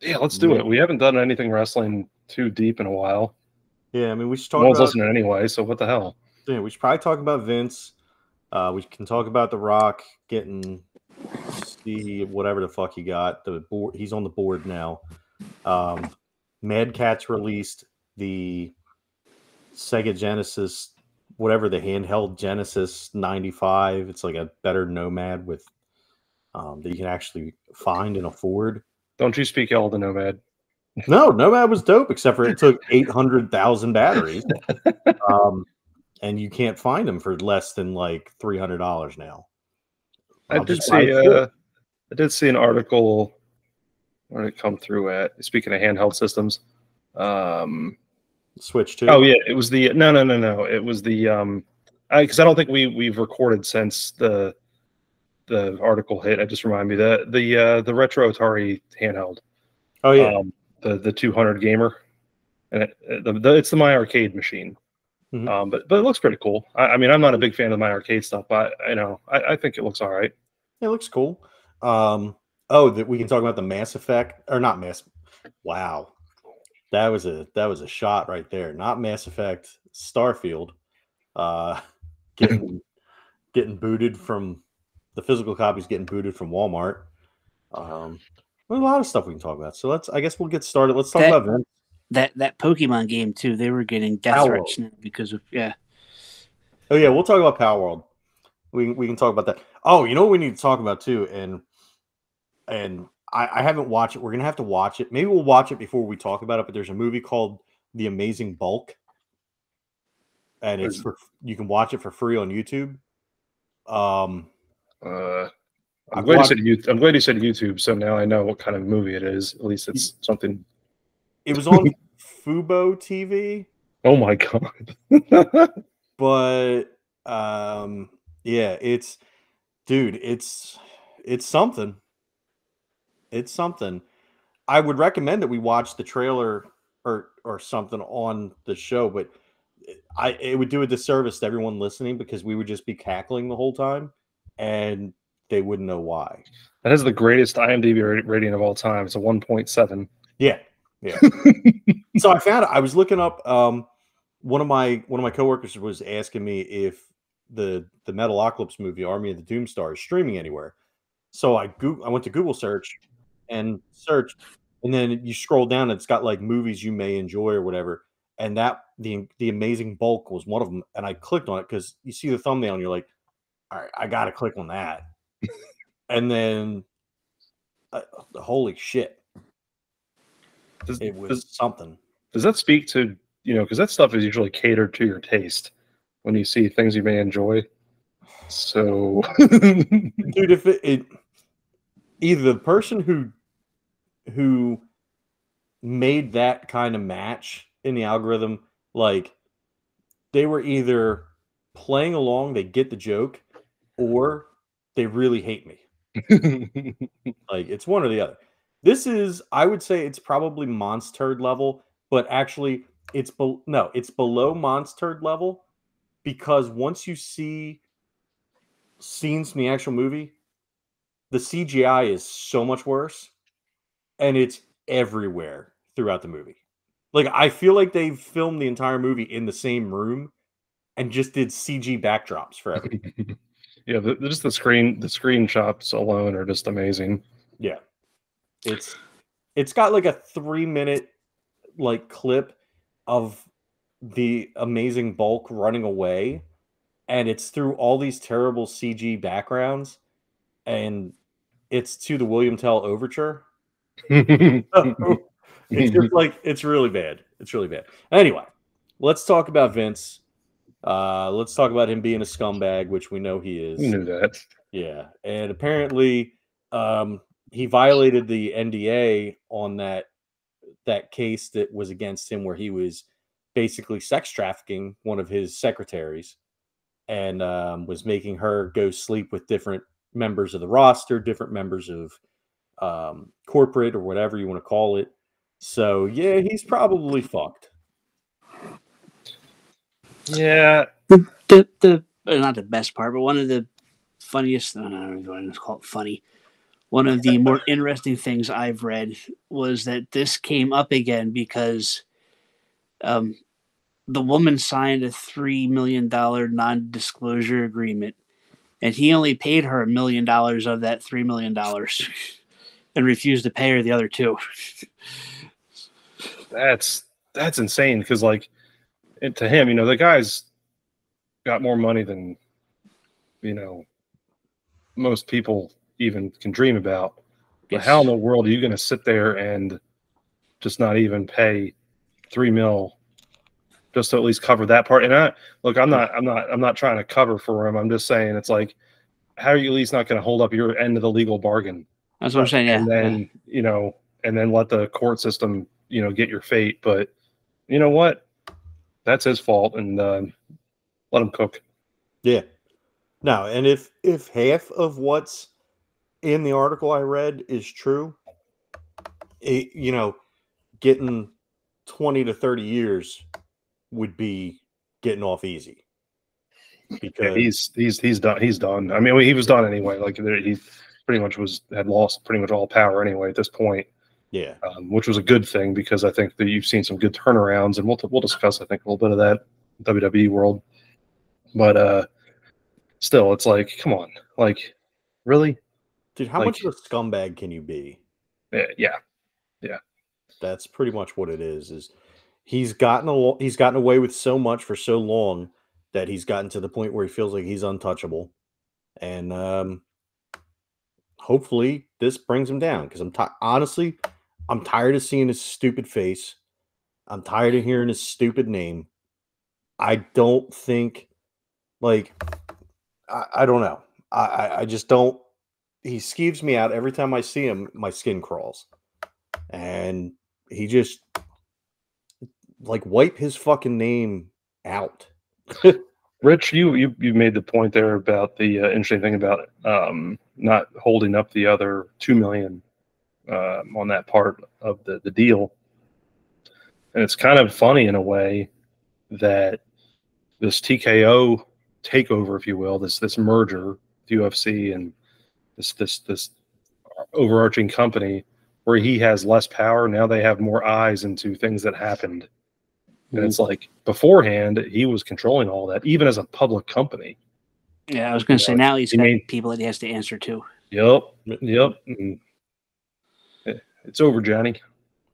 Yeah, let's do Yeah. it. We haven't done anything wrestling too deep in a while. Yeah, I mean, we should talk No one's about. listening anyway, so what the hell? Yeah, we should probably talk about Vince. Uh, we can talk about The Rock getting see whatever the fuck he got. The board, he's on the board now. Um, Mad Catz released the Sega Genesis, whatever the handheld Genesis 95. It's like a better Nomad with um, that you can actually find and afford. Don't you speak ill of the Nomad? No, Nomad was dope, except for it took 800,000 batteries. Um, and you can't find them for less than like $300 now. I did see. Uh, I did see an article. Where did it come through at? Speaking of handheld systems, um, Switch to. oh yeah, it was the no, no, no, no. It was the um, because I, don't think we we've recorded since the the article hit. I just remind me the the uh, the retro Atari handheld, Oh, yeah. um, the the 200 gamer, and it, the, the, it's the My Arcade machine. Mhm. Um, but but it looks pretty cool. I, I mean, I'm not a big fan of My Arcade stuff, but you know, I, I think it looks all right. It looks cool. Um, oh, that we can talk about the Mass Effect or not Mass. Wow, that was a that was a shot right there. Not Mass Effect, Starfield. Uh, getting getting booted from the physical copies getting booted from Walmart. Um, there's a lot of stuff we can talk about. So let's. I guess we'll get started. Let's talk That- about Vince. That that Pokemon game too. They were getting death Owl. threats now because of yeah. Oh yeah, we'll talk about Palworld. We we can talk about that. Oh, you know what we need to talk about too, and and I, I haven't watched it. We're gonna have to watch it. Maybe we'll watch it before we talk about it. But there's a movie called The Amazing Bulk, and it's for you can watch it for free on YouTube. Um, Uh, I'm I've glad watched- you said I'm glad you said YouTube. So now I know what kind of movie it is. At least it's something. it was on Fubo TV, Oh my god! but um, yeah, it's dude, it's it's something. It's something. I would recommend that we watch the trailer or or something on the show, but I it would do a disservice to everyone listening because we would just be cackling the whole time, and they wouldn't know why. that has the greatest IMDb rating of all time. It's a 1.7. Yeah, yeah. so I found I was looking up. Um, one of my one of my coworkers was asking me if the the Metalocalypse movie Army of the Doomstar is streaming anywhere. So I Google, I went to Google search and searched, and then you scroll down, it's got like movies you may enjoy or whatever. And that the the Amazing Bulk was one of them, and I clicked on it because you see the thumbnail and you're like, all right, I got to click on that. and then, uh, holy shit, Does, it was does, something. does that speak to you know? Because that stuff is usually catered to your taste when you see things you may enjoy. So dude if it, it either the person who who made that kind of match in the algorithm like they were either playing along they get the joke or they really hate me. Like it's one or the other. This is i would say it's probably monster level but actually it's be- no it's below monster level because once you see scenes from the actual movie the cgi is so much worse and it's everywhere throughout the movie. Like i feel like they filmed the entire movie in the same room and just did cg backdrops for everything yeah, the, just the screen the screenshots alone are just amazing. Yeah. It's it's got like a 3 minute like clip of the amazing bulk running away and it's through all these terrible CG backgrounds and it's to the William Tell overture. it's just like it's really bad. It's really bad. Anyway, let's talk about Vince. Uh let's talk about him being a scumbag, which we know he is. Knew that? Yeah, and apparently, um, he violated the NDA on that that case that was against him, where he was basically sex trafficking one of his secretaries, and um, was making her go sleep with different members of the roster, different members of um, corporate or whatever you want to call it. So yeah, he's probably fucked. Yeah, The the, the not the best part, but one of the funniest. I don't know if you want to call it funny. one of the more interesting things I've read was that this came up again because um, the woman signed a three million dollar non-disclosure agreement, and he only paid her a million dollars of that three million dollars, and refused to pay her the other two. That's that's insane because like it, to him, you know, the guy's got more money than you know most people even can dream about. But how in the world are you going to sit there and just not even pay three mil just to at least cover that part? And I look, I'm not, I'm not, I'm not trying to cover for him. I'm just saying it's like, how are you at least not going to hold up your end of the legal bargain? That's what I'm saying. Yeah. and then you know, and then let the court system, you know, get your fate. But you know what? That's his fault, and uh, let him cook. Yeah. No, and if if half of what's in the article I read is true, it, you know, getting 20 to 30 years would be getting off easy. Yeah, Because he's he's he's done. He's done. I mean, he was done anyway. Like there- he pretty much was had lost pretty much all power anyway at this point, yeah, um, which was a good thing because I think that you've seen some good turnarounds, and we'll we'll discuss I think a little bit of that WWE world. But uh still, it's like, come on, like really? dude, how Like- much of a scumbag can you be? Yeah. Yeah, That's pretty much what it is. Is he's gotten a, he's gotten away with so much for so long that he's gotten to the point where he feels like he's untouchable, and um, hopefully this brings him down. Because I'm ti honestly, I'm tired of seeing his stupid face. I'm tired of hearing his stupid name. I don't think, like, I, I don't know. I, I just don't. He skeeves me out every time I see him. My skin crawls, and he just like wipe his fucking name out. Rich, you you you made the point there about the uh, interesting thing about um, not holding up the other two million um, on that part of the the deal, and it's kind of funny in a way that this TKO takeover, if you will, this this merger, with UFC and this this this overarching company, where he has less power now, they have more eyes into things that happened. And it's like beforehand, he was controlling all that, even as a public company. Yeah, I was going to say Yeah, now he's got people that he has to answer to. Yep. Yep. And It's over, Johnny.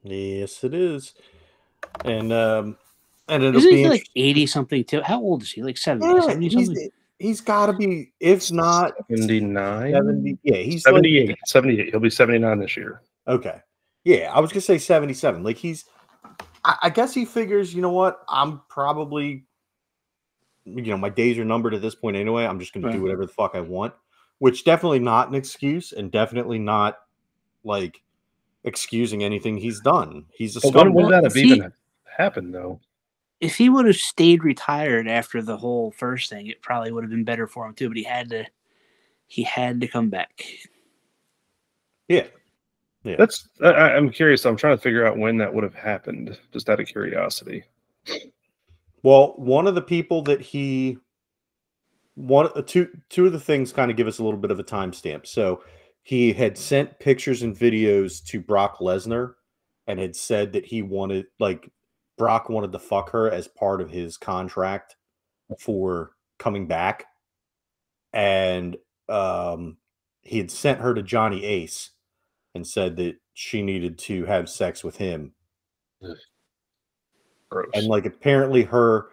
Yes, it is. And um and it'll Isn't be he like eighty something too? How old is he? Like 70, Yeah, 70 he's, something? he's got to be if not 79. 70 yeah he's like- 78. 78. He'll be 79 this year. okay yeah i was gonna say 77 like he's I, I guess he figures you know what i'm probably you know my days are numbered at this point anyway i'm just gonna do whatever the fuck i want which definitely not an excuse and definitely not like excusing anything he's done he's a But when would scumbag. that have he- even happened, though? If he would have stayed retired after the whole first thing, it probably would have been better for him too. But he had to, he had to come back. yeah yeah. That's. I, I- I'm curious. I'm trying to figure out when that would have happened, just out of curiosity. Well, one of the people that he one uh, two two of the things kind of give us a little bit of a timestamp. So he had sent pictures and videos to Brock Lesnar and had said that he wanted like Brock wanted to fuck her as part of his contract for coming back. And um he had sent her to Johnny Ace and said that she needed to have sex with him Gross. and like apparently her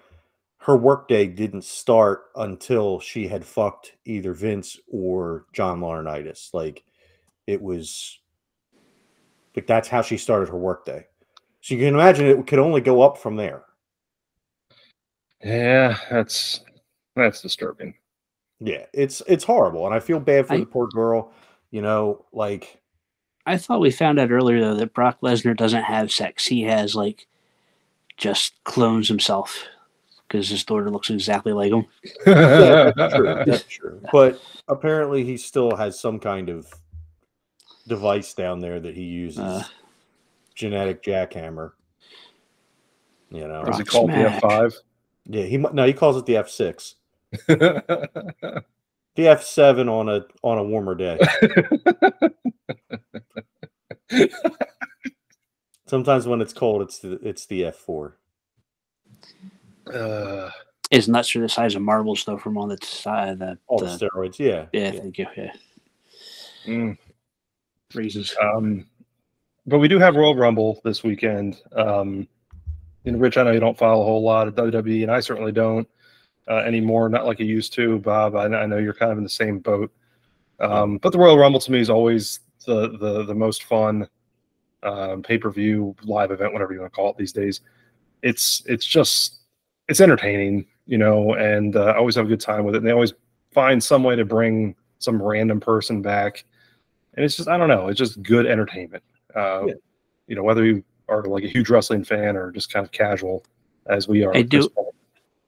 her workday didn't start until she had fucked either Vince or John Laurinaitis. Like it was like that's how she started her workday. So you can imagine it could only go up from there. yeah, that's that's disturbing. Yeah, it's it's horrible, and I feel bad for I- the poor girl. You know, like I thought we found out earlier though that Brock Lesnar doesn't have sex. He has like just clones himself because his daughter looks exactly like him. yeah, that's true. That's true. But apparently, he still has some kind of device down there that he uses. Uh. genetic jackhammer. You know, Or is it called the. F5? yeah, he mu- no, he calls it the F six. The F seven on a on a warmer day. Sometimes when it's cold, it's the it's the F four. Uh, His nuts are the size of marbles, though, from all the side. The, All the the, steroids, yeah. yeah, thank you. Yeah, mm. reasons. Um, but we do have Royal Rumble this weekend. Um, and Rich, I know you don't follow a whole lot of WWE, and I certainly don't uh, anymore. Not like I used to, Bob. I, I know you're kind of in the same boat. Um, but the Royal Rumble to me is always the the the most fun um, pay per view live event, whatever you want to call it these days. It's it's just it's entertaining, you know, and uh, I always have a good time with it. And they always find some way to bring some random person back, and it's just I don't know, it's just good entertainment. Uh, Yeah. You know, whether you are like a huge wrestling fan or just kind of casual, as we are. I do-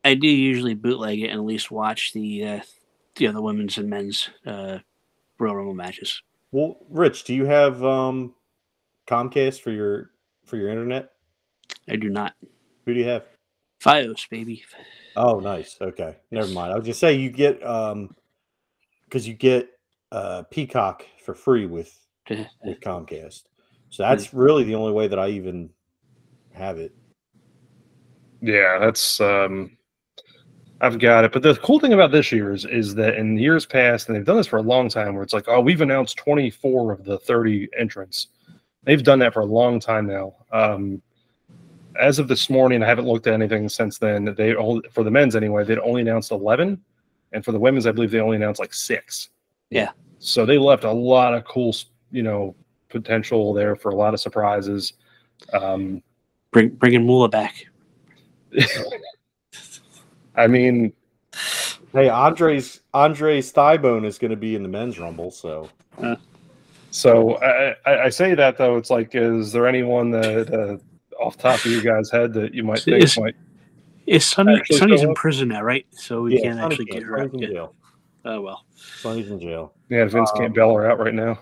I do usually bootleg it and at least watch the uh, you know the women's and men's uh, Royal Rumble matches. Well, Rich, do you have um Comcast for your for your internet? I do not. Who do you have? FiOS, baby. Oh, nice. Okay, never mind. I was just say you get um because you get uh Peacock for free with with Comcast. So that's really the only way that I even have it. Yeah, that's um I've got it. But the cool thing about this year is is that in years past, and they've done this for a long time, where it's like, oh, we've announced 24 of the 30 entrants. They've done that for a long time now. Um as of this morning, I haven't looked at anything since then. They only for the men's anyway, they'd only announced 11, and for the women's, I believe they only announced like six. Yeah. So they left a lot of cool, you know, potential there for a lot of surprises. Um, Bring bringing Moolah back. I mean, Hey, Andre's Andre's thigh bone is going to be in the men's rumble, so So I, I, I say that though, it's like, is there anyone that uh, off the top of your guys' head that you might think Is- might? Is Sunny Actually Sunny's in prison now, right? So we yeah, can't Sunny actually get her out. Sunny's in jail. Oh well. Sunny's in jail. Yeah, Vince can't Um, bail her out right now.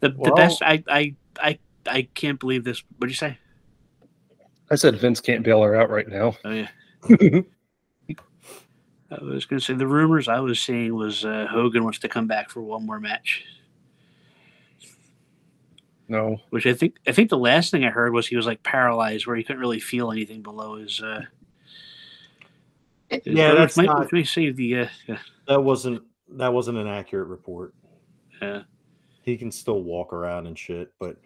The the Well- best I I I I can't believe this. What'd you say? I said Vince can't bail her out right now. Oh yeah. I was going to say the rumors I was seeing was uh, Hogan wants to come back for one more match, No, which I think I think the last thing I heard was he was like paralyzed, where he couldn't really feel anything below his. Uh, his- Yeah, which that's might, not- which may save the. Uh, yeah, That wasn't that wasn't an accurate report. Yeah. He can still walk around and shit, but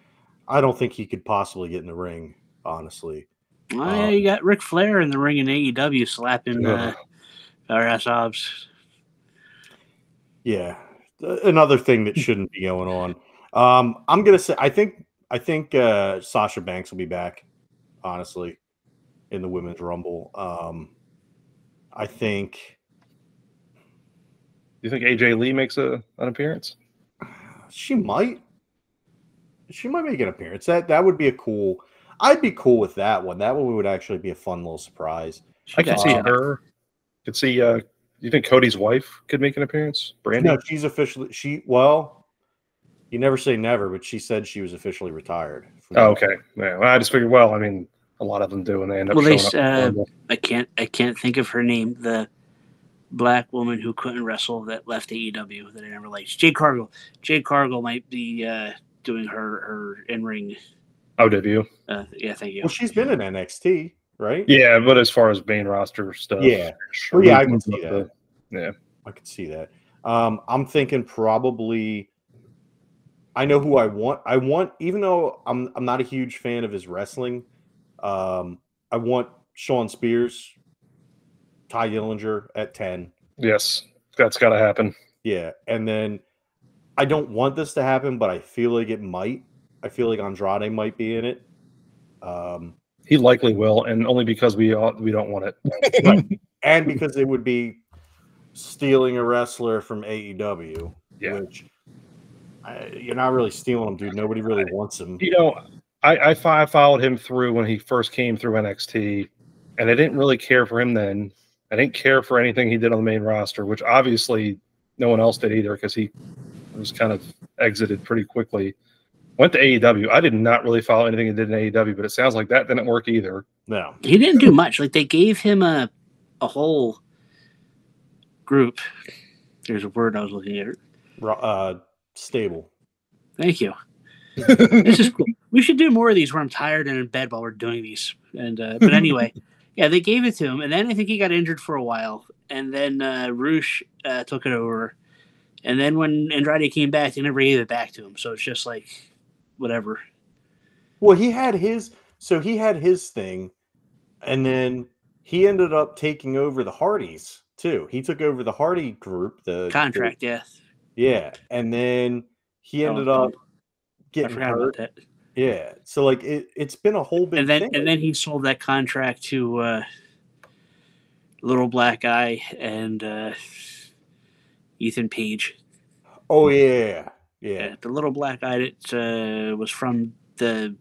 I don't think he could possibly get in the ring. Honestly, well, yeah, Um, you got Ric Flair in the ring in AEW slapping uh, our ass obs. yeah. Another thing that shouldn't be going on. Um, I'm gonna say I think I think uh, Sasha Banks will be back. Honestly, in the women's rumble. Um, I think Do you think AJ Lee makes a an appearance? she might. She might make an appearance. That that would be a cool. I'd be cool with that one. That one would actually be a fun little surprise. I could got- see Uh, her. Could see. uh You think Cody's wife could make an appearance? Brandi. No, she's officially she. Well, you never say never, but she said she was officially retired. Oh, okay. Yeah, well, I just figured. Well, I mean, a lot of them do, and they end up Well, they showing up. uh, the I can't I can't think of her name. The black woman who couldn't wrestle that left AEW that I never liked. Jade Cargill. Jade Cargill might be uh, doing her her in ring. OW. Uh, yeah, thank you. Well, she's been in NXT, right? Yeah, but as far as main roster stuff, Yeah. sure. Well, yeah, I can see that. Yeah. I could see that. Um, I'm thinking probably. I know who I want. I want, even though I'm I'm not a huge fan of his wrestling. Um, I want Shawn Spears, Tye Dillinger at ten. Yes, that's got to happen. Yeah, and then I don't want this to happen, but I feel like it might. I feel like Andrade might be in it. Um, He likely will, and only because we all, we don't want it. and because it would be stealing a wrestler from AEW, Yeah. which I, you're not really stealing him, dude. Nobody really wants him. You know, I, I I followed him through when he first came through NXT, and I didn't really care for him then. I didn't care for anything he did on the main roster, which obviously no one else did either because he was kind of exited pretty quickly. Went to AEW. I did not really follow anything he did in AEW, but it sounds like that didn't work either. No, He didn't do much. Like they gave him a a whole group, There's a word I was looking at. Ro- Uh, stable. Thank you. this is cool. We should do more of these where I'm tired and in bed while we're doing these. And uh, but anyway, yeah, they gave it to him, and then I think he got injured for a while, and then uh, Rush uh, took it over, and then when Andrade came back, they never gave it back to him. So it's just like whatever. Well, he had his so he had his thing, and then he ended up taking over the Hardys too. He took over the Hardy group, the Contract, yeah. Yeah, and then he Oh, ended up I getting forgot about hurt. that. Yeah, so like it, it's been a whole big And then thing. and then he sold that contract to uh, Little Black Eye and uh, Ethan Page. oh yeah, yeah, Yeah, the little black eye that uh, was from the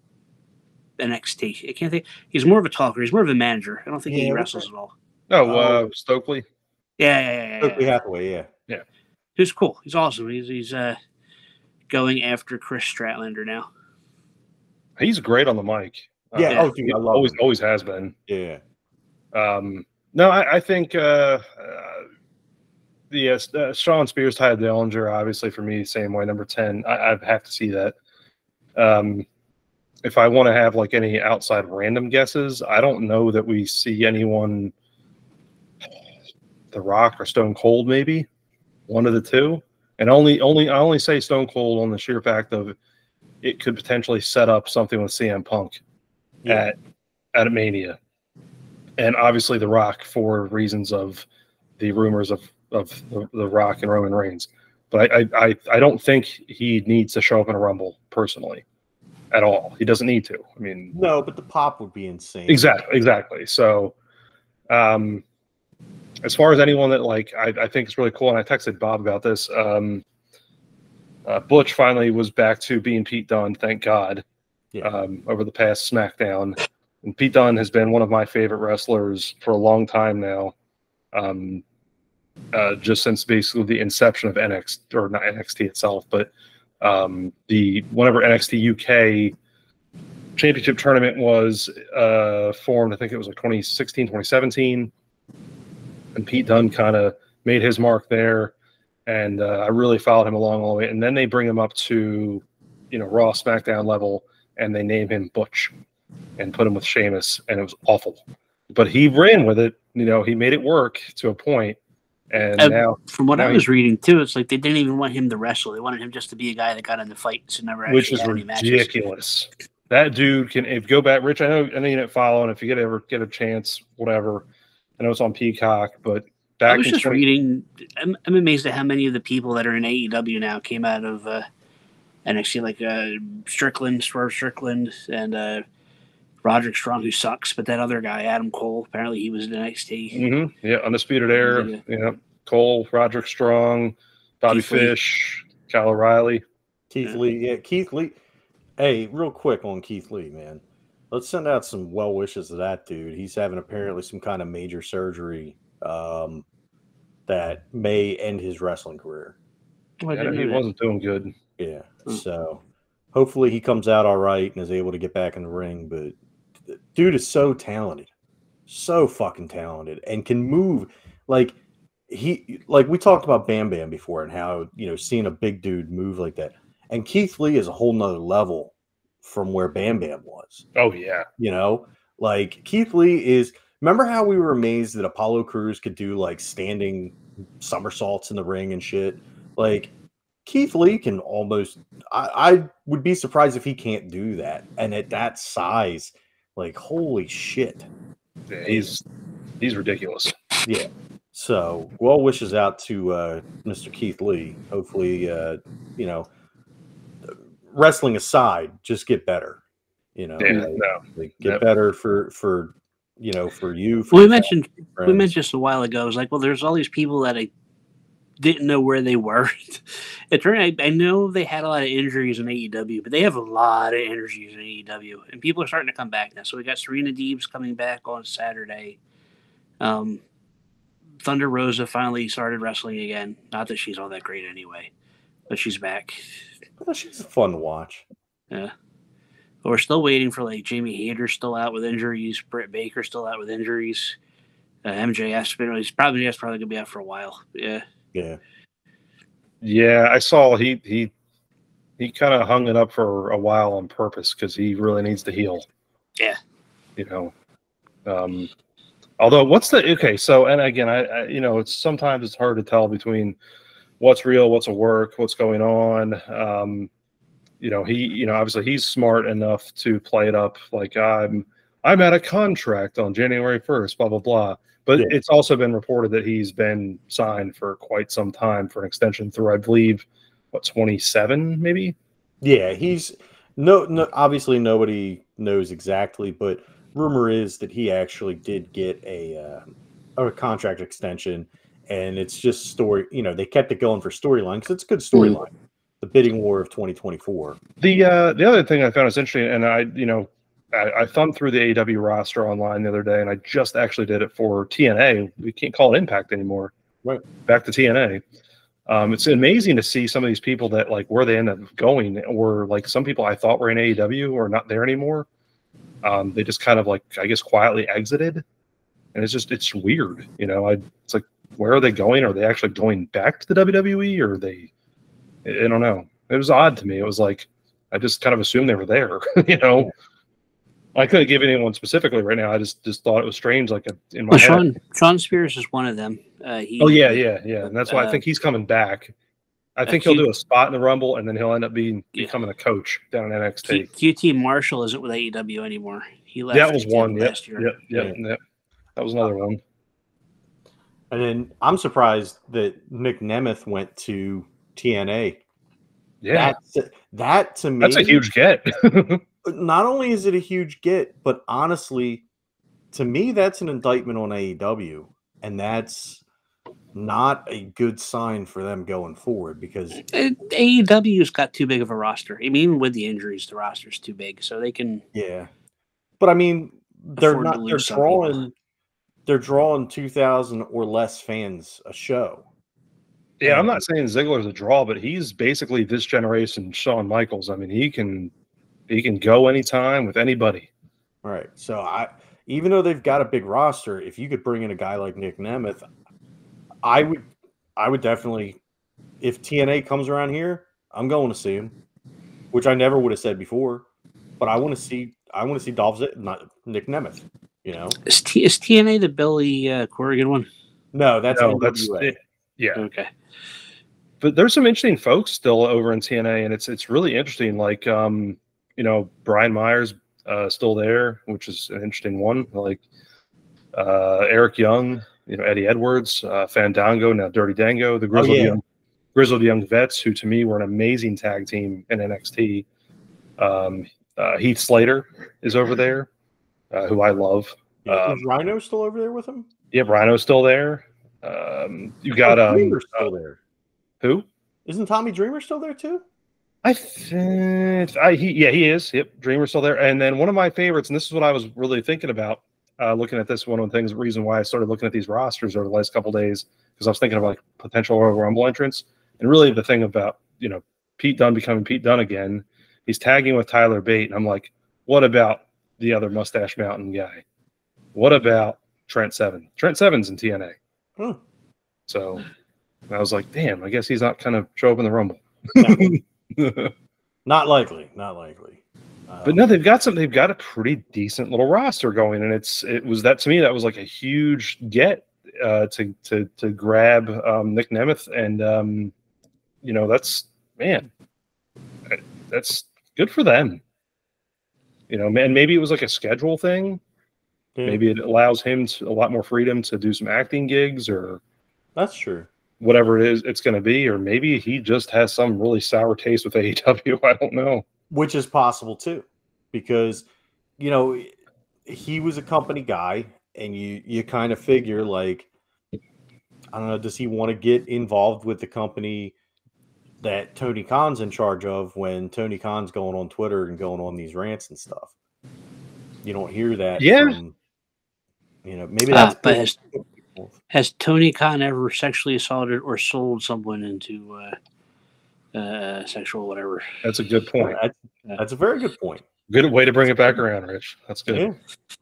NXT. I can't think. He's more of a talker. He's more of a manager. I don't think he wrestles at all. Oh, Oh. uh, Stokely. Yeah, yeah, yeah. yeah, Stokely Hathaway. yeah. Yeah. He's cool. He's awesome. He's he's uh, going after Kris Statlander now. He's great on the mic. Uh, Yeah, oh, dude, I love always him. always has been. Yeah, Um, no, I, I think uh, uh, the uh, uh, Shawn Spears, Tye Dillinger, obviously for me, same way. Number ten, I, I have to see that. Um, if I want to have like any outside random guesses, I don't know that we see anyone. The Rock or Stone Cold, maybe one of the two, and only only I only say Stone Cold on the sheer fact of it could potentially set up something with CM Punk yeah. at at Mania, and obviously The Rock for reasons of the rumors of of the, the Rock and Roman Reigns. But I, I I I don't think he needs to show up in a Rumble personally, at all. He doesn't need to. I mean, No, but the pop would be insane. exactly, exactly. So, um, as far as anyone that like I, I think is really cool, and I texted Bob about this. Um, uh, Butch finally was back to being Pete Dunne, thank God Yeah. um, over the past SmackDown. And Pete Dunne has been one of my favorite wrestlers for a long time now, um, uh, just since basically the inception of NXT or not NXT itself, but um, the whenever NXT UK championship tournament was uh, formed, I think it was like 2016, 2017, and Pete Dunne kind of made his mark there, and uh, I really followed him along all the way. And then they bring him up to, you know, Raw, SmackDown level, and they name him Butch, and put him with Sheamus, and it was awful. But he ran with it. You know, he made it work to a point. and Uh, now, From what I Now he- was reading too, it's like they didn't even want him to wrestle. They wanted him just to be a guy that got in the fights and never actually which is had any matches. ridiculous. That dude can if go back, Rich. I know, I know you didn't follow, and if you get ever get a chance, whatever. I know it's on Peacock, but back I was in just 20 reading. I'm, I'm amazed at how many of the people that are in AEW now came out of uh, NXT, like uh, Strickland, Swerve Strickland, and uh, Roderick Strong, who sucks. But that other guy, Adam Cole, apparently he was in NXT. Mhm. Yeah, undisputed era. Yeah. Yeah, Cole, Roderick Strong, Bobby Keith Lee. Fish, Kyle O'Reilly. Keith Yeah. Lee, yeah, Keith Lee. Hey, real quick on Keith Lee, man. Let's send out some well wishes to that dude. He's having apparently some kind of major surgery um, that may end his wrestling career. Yeah, he wasn't doing good. Yeah. Hmm. So hopefully he comes out all right and is able to get back in the ring. But the dude is so talented, so fucking talented, and can move like he like we talked about Bam Bam before and how you know seeing a big dude move like that. And Keith Lee is a whole nother level from where Bam Bam was. Oh yeah, You know, like Keith Lee is. Remember how we were amazed that Apollo Crews could do like standing somersaults in the ring and shit? Like Keith Lee can almost. I, I would be surprised if he can't do that. And at that size, like holy shit. Yeah, he's he's ridiculous. Yeah. So well wishes out to uh, Mr. Keith Lee. Hopefully, uh, you know, wrestling aside, just get better. You know, Yeah, like, no, like, get Yep. better for for you know for you. For Well, we your mentioned we mentioned just a while ago. It was like, well, there's all these people that I didn't know where they were. it turned. I, I know they had a lot of injuries in AEW, but they have a lot of injuries in AEW, and people are starting to come back now. So we got Serena Deebs coming back on Saturday. Um, Thunder Rosa finally started wrestling again. Not that she's all that great anyway, but she's back. Well, she's a fun to watch. Yeah. But we're still waiting for like Jamie Hayter still out with injuries, Britt Baker still out with injuries. Uh, MJF's been he's probably that's probably gonna be out for a while. Yeah. Yeah, Yeah, I saw he he he kind of hung it up for a while on purpose because he really needs to heal. Yeah. You know. Um although what's the okay, so and again I, I you know, it's sometimes it's hard to tell between what's real, what's a work, what's going on. Um you know, he you know, obviously he's smart enough to play it up like I'm I'm at a contract on January 1st, blah blah blah. But Yeah. it's also been reported that he's been signed for quite some time for an extension through, I believe, what 27 maybe. Yeah, he's no, no. Obviously, nobody knows exactly, but rumor is that he actually did get a uh, a contract extension, and it's just story. You know, they kept it going for storyline because it's a good storyline. The bidding war of 2024. The uh, the other thing I found is interesting, and I you know I, I thumbed through the AEW roster online the other day, and I just actually did it for TNA. We can't call it Impact anymore. Right. Back to TNA. Um, it's amazing to see some of these people that like where they end up going, or like some people I thought were in AEW are not there anymore. Um, they just kind of like I guess quietly exited, and it's just it's weird, you know. I it's like where are they going? Are they actually going back to the WWE, or are they? I I don't know. It was odd to me. It was like I just kind of assumed they were there, you know. I couldn't give anyone specifically right now. I just just thought it was strange, like in my Well, head. Shawn Shawn Spears is one of them. Uh, he, Oh yeah, yeah, yeah, and that's why I Uh, think he's coming back. I uh, think he'll do a spot in the Rumble, and then he'll end up being Yeah. becoming a coach down in NXT. Q- QT Marshall isn't with AEW anymore. He left. that was one. Yep, last year. yep, yep, yep. That was another one. And then I'm surprised that Nick Nemeth went to TNA. Yeah, That's, that to me, that's a huge get. Not only is it a huge get, but honestly, to me, that's an indictment on AEW, and that's not a good sign for them going forward because Uh, AEW's got too big of a roster. I mean, with the injuries, the roster's too big, so they can. Yeah, but I mean, they're not. They're lose some people. drawing. They're drawing two thousand or less fans a show. yeah, I'm not saying Ziggler's a draw, but he's basically this generation Shawn Michaels. I mean, he can he can go anytime with anybody. All right, so I even though they've got a big roster, if you could bring in a guy like Nick Nemeth, I would, I would definitely. If TNA comes around here, I'm going to see him, which I never would have said before, but I want to see. I want to see Dolph Ziggler, not Nick Nemeth. You know, Is, T- is TNA the Billy uh, Corgan one? no, that's no, that's it, yeah. Okay. but there's some interesting folks still over in TNA, and it's it's really interesting. Like, um, you know, Brian Myers uh, still there, which is an interesting one. Like uh, Eric Young, you know, Eddie Edwards, uh, Fandango, now Dirty Dango, the Grizzled yeah. Young Grizzled Young Vets, who to me were an amazing tag team in NXT. Um, uh, Heath Slater is over there, uh, who I love. Yeah, Um, is Rhino still over there with him? Yeah, Rhino's still there. Um, you got Oh, um, Dreamer's uh, still there. who? Isn't Tommy Dreamer still there too? I think I he yeah he is. Yep, Dreamer's still there. And then one of my favorites, and this is what I was really thinking about uh, looking at this. One of the things, reason why I started looking at these rosters over the last couple days, because I was thinking of like potential Royal Rumble entrance, and really the thing about you know Pete Dunne becoming Pete Dunne again. He's tagging with Tyler Bate, and I'm like, what about the other Mustache Mountain guy? What about Trent Seven? Trent Seven's in TNA, Hmm. so I was like, damn, I guess he's not kind of show up in the Rumble. Not likely. Not likely. But no, they've got some. They've got a pretty decent little roster going, and it's it was that to me that was like a huge get uh, to to to grab um, Nick Nemeth, and um, you know that's man, that's good for them. You know, man, maybe it was like a schedule thing. yeah, Maybe it allows him to, a lot more freedom to do some acting gigs or that's true. whatever it is it's going to be, or maybe he just has some really sour taste with AEW. I don't know. which is possible too because you know he was a company guy and you you kind of figure like i don't know does he want to get involved with the company that tony khan's in charge of when tony khan's going on twitter and going on these rants and stuff you don't hear that Yeah. from, you know maybe Ah, that's but has- Has Tony Khan ever sexually assaulted or sold someone into uh, uh, sexual whatever? That's a good point. That's, that's a very good point Good way to bring it back around, Rich. That's good. yeah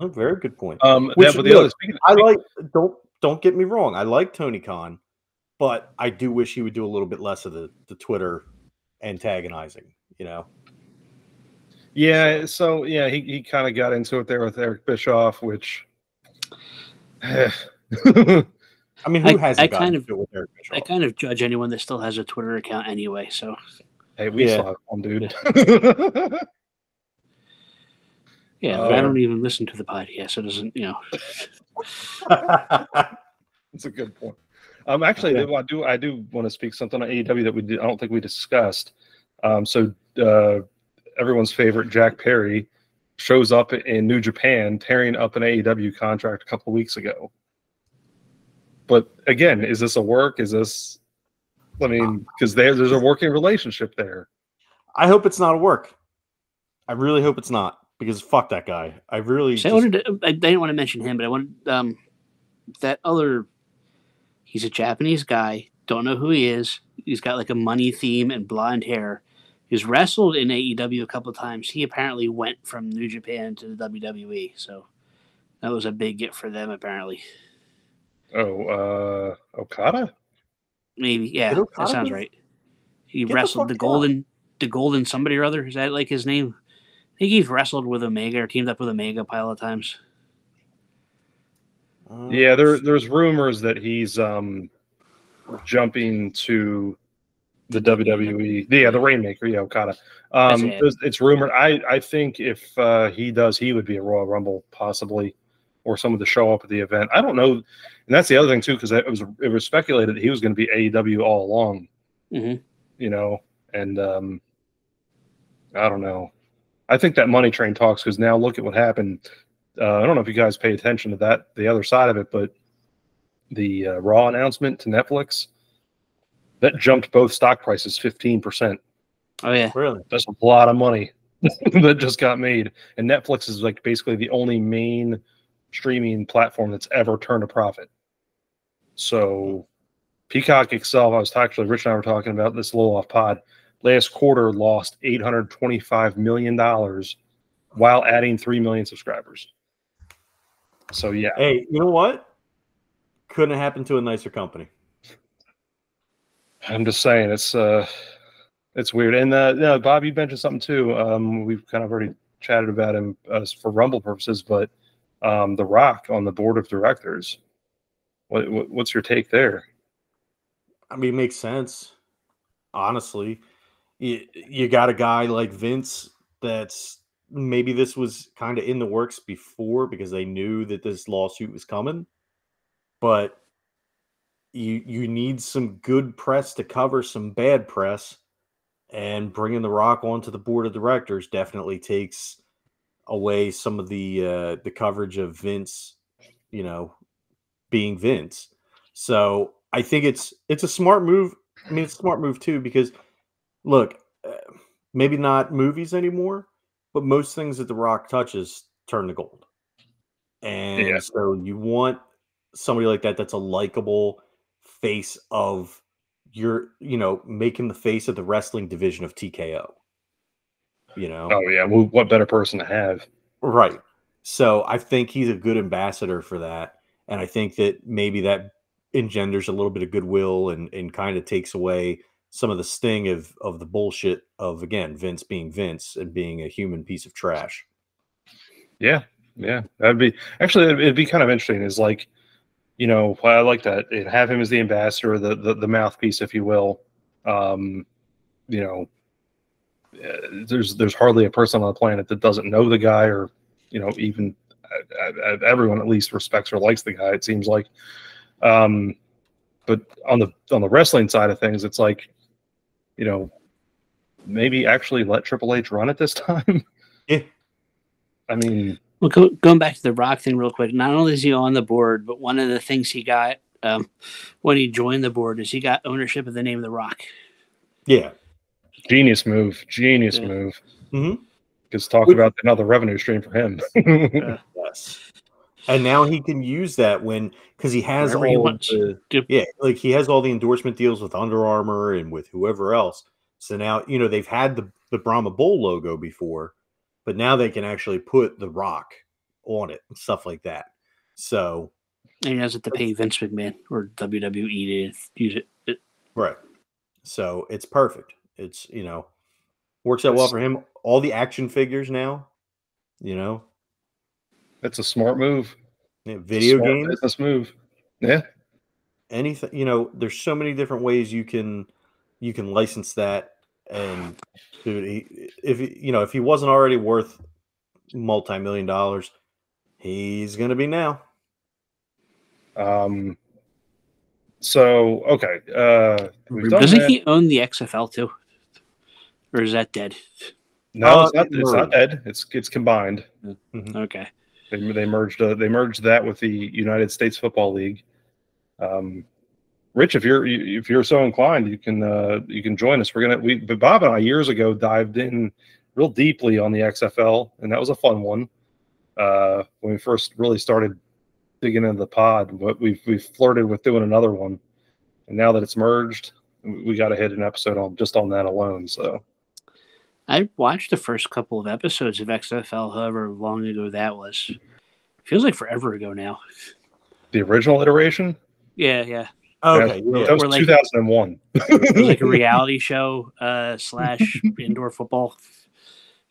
a very good point Um, Which, that, but the other look, speaking, I like don't don't get me wrong. I like Tony Khan, but I do wish he would do a little bit less of the the Twitter antagonizing. You know. Yeah, so yeah, he, he kind of got into it there with Eric Bischoff, which I mean, who I- has I kind of- into it with Eric Bischoff? I kind of judge anyone that still has a Twitter account anyway. So hey, we Yeah. saw one dude. yeah, Uh, but I don't even listen to the podcast. So it doesn't, you know. That's a good point. Um, actually, I do I do want to speak something on AEW that we did, I don't think we discussed. Um, so uh, everyone's favorite Jack Perry shows up in New Japan, tearing up an AEW contract a couple weeks ago. But again, is this a work? Is this? I mean, because there, there's a working relationship there. I hope it's not a work. I really hope it's not because fuck that guy. I really. So I wanted to. I didn't want to mention him, but I wanted um that other. He's a Japanese guy. Don't know who he is. He's got like a money theme and blonde hair. He's wrestled in AEW a couple of times. He apparently went from New Japan to the WWE, so that was a big get for them. Apparently, Oh, uh, Okada. maybe yeah, Did that sounds right. He Get the wrestled the, fuck out. golden, the golden somebody or other. Is that like his name? I think he's wrestled with Omega or teamed up with Omega a pile of times. Uh, Yeah, there there's rumors that he's um jumping to the WWE. Yeah, the Rainmaker, yeah, Okada. Um, it's, it's rumored. I I think if uh, he does, he would be a Royal Rumble possibly, or someone to show up at the event. I don't know, and that's the other thing too, because it was it was speculated that he was going to be AEW all along. Mhm. You know, and um, I don't know. I think that money train talks because now look at what happened. Uh, I don't know if you guys pay attention to that, the other side of it, but the uh, Raw announcement to Netflix that jumped both stock prices 15%. Oh yeah, Really? That's a lot of money that just got made. And Netflix is like basically the only main streaming platform that's ever turned a profit. So Peacock itself, I was actually Rich and I were talking about this a little off pod. Last quarter lost $825 million while adding 3 million subscribers. So yeah. Hey, you know what? Couldn't have happened to a nicer company. I'm just saying it's uh it's weird. And uh Bob, you mentioned something too. Um we've kind of already chatted about him uh, for Rumble purposes, but um The Rock on the board of directors. What, what what's your take there? I mean, it makes sense. Honestly, you, you got a guy like Vince that's maybe this was kind of in the works before because they knew that this lawsuit was coming, but you you need some good press to cover some bad press, and bringing the Rock onto the board of directors definitely takes away some of the uh, the coverage of Vince, you know, being Vince. So I think it's it's a smart move. I mean, it's a smart move too because look, uh, maybe not movies anymore, but most things that The Rock touches turn to gold. And Yeah. so you want somebody like that that's a likable face of your, you know, making the face of the wrestling division of TKO. You know, Oh yeah, well, what better person to have? Right. So I think he's a good ambassador for that. And I think that maybe that engenders a little bit of goodwill and, and kind of takes away some of the sting of, of the bullshit of, again, Vince being Vince and being a human piece of trash. Yeah, yeah, that'd be actually it'd, be kind of interesting. Is like, you know, why I like that. And have him as the ambassador, the the, the mouthpiece, if you will. Um, you know, uh, there's there's hardly a person on the planet that doesn't know the guy, or you know, even uh, uh, everyone at least respects or likes the guy. It seems like. Um, but on the on the wrestling side of things, it's like, you know, maybe actually let Triple H run it this time. Yeah. I mean, Well, go, going back to the Rock thing real quick. Not only is he on the board, but one of the things he got um, when he joined the board is he got ownership of the name of the Rock. Yeah. Genius move. Genius Yeah. move. Mhm. Because talk Which- about another revenue stream for him. Yes. And now he can use that when, because he has Wherever all the, yeah, like he has all the endorsement deals with Under Armour and with whoever else. So now, you know, they've had the, the Brahma Bull logo before, but now they can actually put the rock on it and stuff like that. So And he doesn't have to pay Vince McMahon or WWE to use it. it Right. So it's perfect. It's you know works out well for him. All the action figures now, you know, That's a smart move. yeah, video Smart games, business move. Yeah. anything. You know, there's so many different ways you can you can license that. And dude, he, if he, you know if he wasn't already worth multi million dollars, he's gonna be now. Um. So okay. Uh, Doesn't that. he own the XFL too? Or is that dead? No, Uh, it's not. It's not dead. It's it's combined. Okay. They, they merged. Uh, they merged that with the United States Football League. Um, Rich, if you're you- if you're so inclined, you can uh, you can join us. We're gonna we but Bob and I years ago dived in real deeply on the XFL, and that was a fun one. Uh, when we first really started digging into the pod, but we've we've flirted with doing another one, and now that it's merged, we got to hit an episode on just on that alone. So I watched the first couple of episodes of XFL, however long ago that was. Feels like forever ago now. the original iteration, Yeah, yeah. Okay, that, yeah. that was We're like- 2001. It was like a reality show uh, slash indoor football.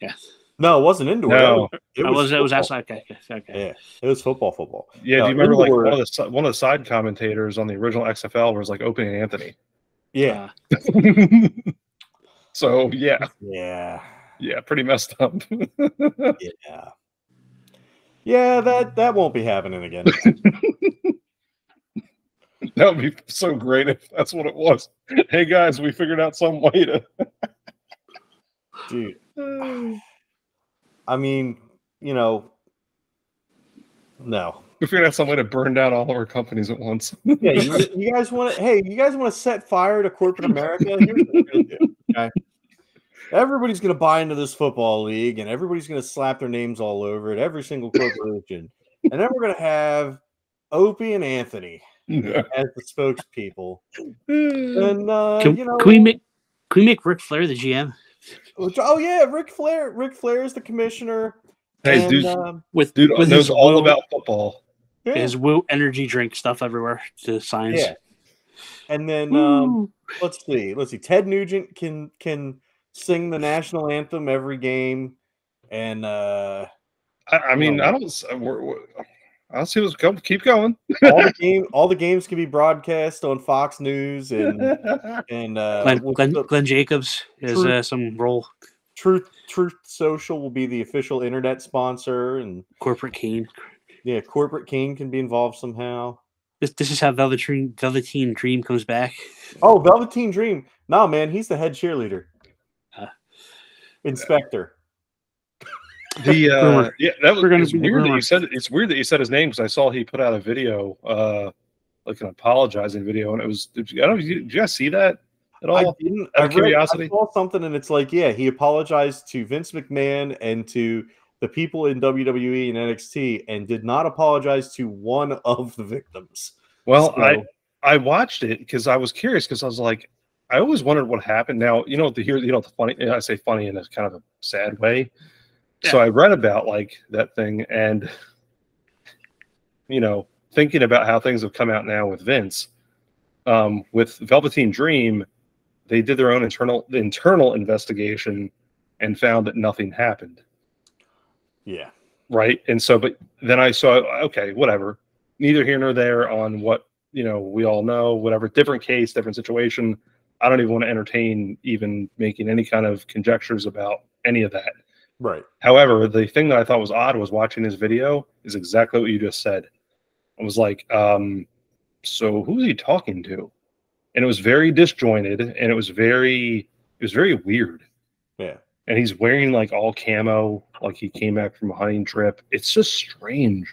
Yeah. No, it wasn't indoor. No. It was it was football. outside. Okay, okay, okay. Yeah, it was football. Football. Yeah, No, do you remember like one of the one of the side commentators on the original XFL was like Opie and Anthony? Yeah, Uh, so yeah, yeah, yeah, pretty messed up. yeah. Yeah, that that won't be happening again. that would be so great if that's what it was. Hey guys, we figured out some way to. Dude, I mean, you know, no. We figured out some way to burn down all of our companies at once. Yeah, you, you guys want to? Hey, you guys want to set fire to corporate America? Here's what we're gonna do, okay? Everybody's going to buy into this football league, and everybody's going to slap their names all over it. Every single corporation, and then we're going to have Opie and Anthony Yeah. as the spokespeople. And uh, can, you know, can we make can we make Ric Flair the GM Which- oh yeah, Ric Flair. Ric Flair is the commissioner. Hey, and, dude, um, with dude with knows all Woo- about football. yeah, his Woo energy drink stuff everywhere to signs. yeah. And then um, let's see, let's see. Ted Nugent can can sing the national anthem every game, and uh, I, I mean, Well, I don't. s- We're, we're, I'll see what's going. Keep going. all the game all the games can be broadcast on Fox News and and uh, Glenn, Glenn, the- Glenn Jacobs has True. uh, some role. Truth Truth Social will be the official internet sponsor, and Corporate Kane. yeah, Corporate Kane can be involved somehow. This this is how Velveteen Velveteen Dream comes back. Oh, Velveteen Dream. No, man, he's the head cheerleader. Uh. Inspector. The uh, yeah, that was We're gonna it's be weird that you said it's weird that you said his name because I saw he put out a video, uh, like an apologizing video, and it was. I don't. know, Did you guys see that at I all? didn't. out I of read- I saw something, and it's like, yeah, he apologized to Vince McMahon and to the people in WWE and NXT, and did not apologize to one of the victims. Well, So- I I watched it because I was curious because I was like, I always wondered what happened. Now you know the here you know the funny. I say funny in a kind of a sad way. So I read about like that thing and you know thinking about how things have come out now with Vince. Um, with Velveteen Dream, they did their own internal internal investigation and found that nothing happened. Yeah. right? And so but then i saw okay whatever. Neither here nor there on what you know we all know whatever. Different case different situation. I don't even want to entertain even making any kind of conjectures about any of that. Right. however the thing that i thought was odd was watching his video is exactly what you just said. I was like um so who's he talking to? And it was very disjointed and it was very it was very weird. Yeah. and he's wearing like all camo, like he came back from a hunting trip. It's just strange,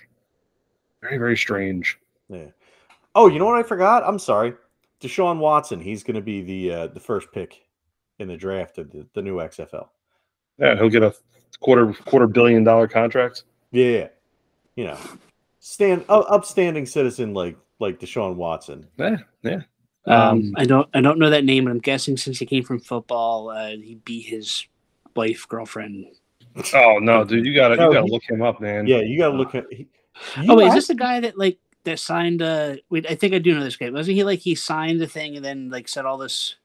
very very strange. Yeah. Oh, you know what I forgot? I'm sorry. Deshaun Watson. He's going to be the uh, the first pick in the draft of the, the new XFL. Yeah, he'll get a quarter quarter billion dollar contract. Yeah. You know, stand uh, upstanding citizen like like Deshaun Watson. Yeah, yeah. Um, Um, I don't I don't know that name, but I'm guessing since he came from football, uh, he beat his wife girlfriend. Oh no, dude, you gotta No, you gotta he- look him up, man. Yeah, you got to look at. He, oh wait, is this the guy that like that signed uh wait, I think I do know this guy. Wasn't he like he signed the thing and then like said all this